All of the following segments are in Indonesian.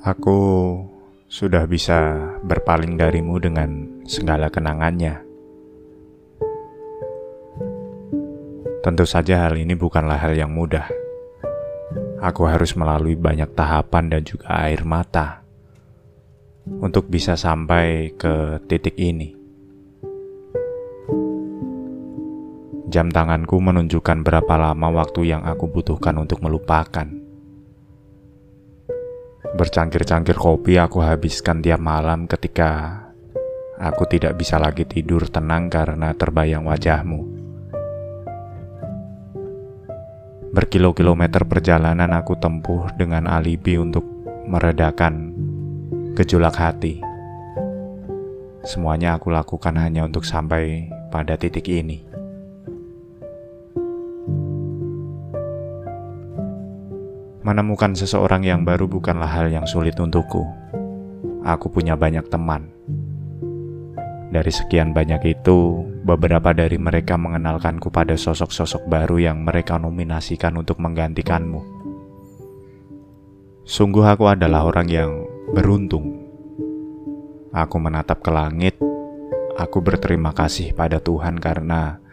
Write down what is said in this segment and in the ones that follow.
Aku sudah bisa berpaling darimu dengan segala kenangannya. Tentu saja hal ini bukanlah hal yang mudah. Aku harus melalui banyak tahapan dan juga air mata untuk bisa sampai ke titik ini. Jam tanganku menunjukkan berapa lama waktu yang aku butuhkan untuk melupakan. Bercangkir-cangkir kopi aku habiskan tiap malam ketika aku tidak bisa lagi tidur tenang karena terbayang wajahmu. Berkilo-kilometer perjalanan aku tempuh dengan alibi untuk meredakan gejolak hati. Semuanya aku lakukan hanya untuk sampai pada titik ini. Menemukan seseorang yang baru bukanlah hal yang sulit untukku. Aku punya banyak teman. Dari sekian banyak itu, beberapa dari mereka mengenalkanku pada sosok-sosok baru yang mereka nominasikan untuk menggantikanmu. Sungguh aku adalah orang yang beruntung. Aku menatap ke langit, aku berterima kasih pada Tuhan karena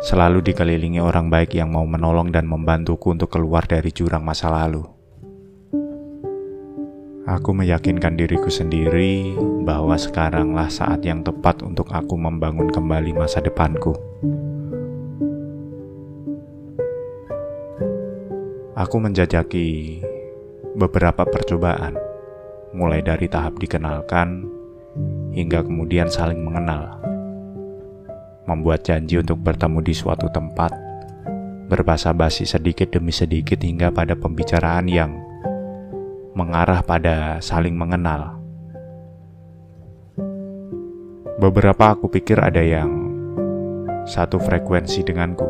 selalu dikelilingi orang baik yang mau menolong dan membantuku untuk keluar dari jurang masa lalu. Aku meyakinkan diriku sendiri bahwa sekaranglah saat yang tepat untuk aku membangun kembali masa depanku. Aku menjajaki beberapa percobaan, mulai dari tahap dikenalkan hingga kemudian saling mengenal membuat janji untuk bertemu di suatu tempat, berbasa-basi sedikit demi sedikit hingga pada pembicaraan yang mengarah pada saling mengenal. Beberapa aku pikir ada yang satu frekuensi denganku,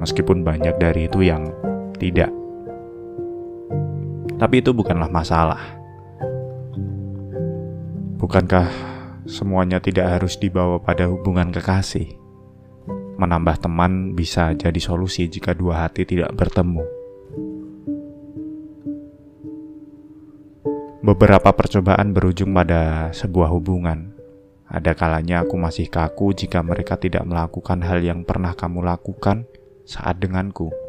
meskipun banyak dari itu yang tidak. Tapi itu bukanlah masalah. Bukankah semuanya tidak harus dibawa pada hubungan kekasih. Menambah teman bisa jadi solusi jika dua hati tidak bertemu. Beberapa percobaan berujung pada sebuah hubungan. Ada kalanya aku masih kaku jika mereka tidak melakukan hal yang pernah kamu lakukan saat denganku.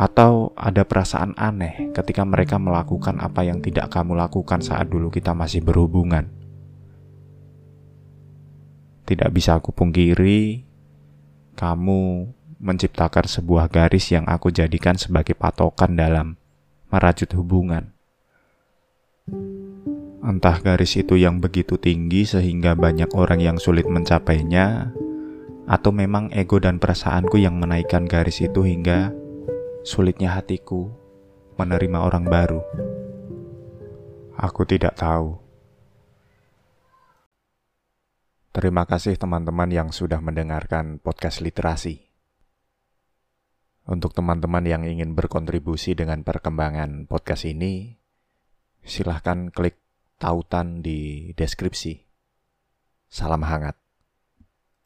Atau ada perasaan aneh ketika mereka melakukan apa yang tidak kamu lakukan saat dulu kita masih berhubungan. Tidak bisa aku pungkiri, kamu menciptakan sebuah garis yang aku jadikan sebagai patokan dalam merajut hubungan. Entah garis itu yang begitu tinggi sehingga banyak orang yang sulit mencapainya, atau memang ego dan perasaanku yang menaikkan garis itu hingga sulitnya hatiku menerima orang baru. Aku tidak tahu. Terima kasih teman-teman yang sudah mendengarkan podcast literasi. Untuk teman-teman yang ingin berkontribusi dengan perkembangan podcast ini, silahkan klik tautan di deskripsi. Salam hangat.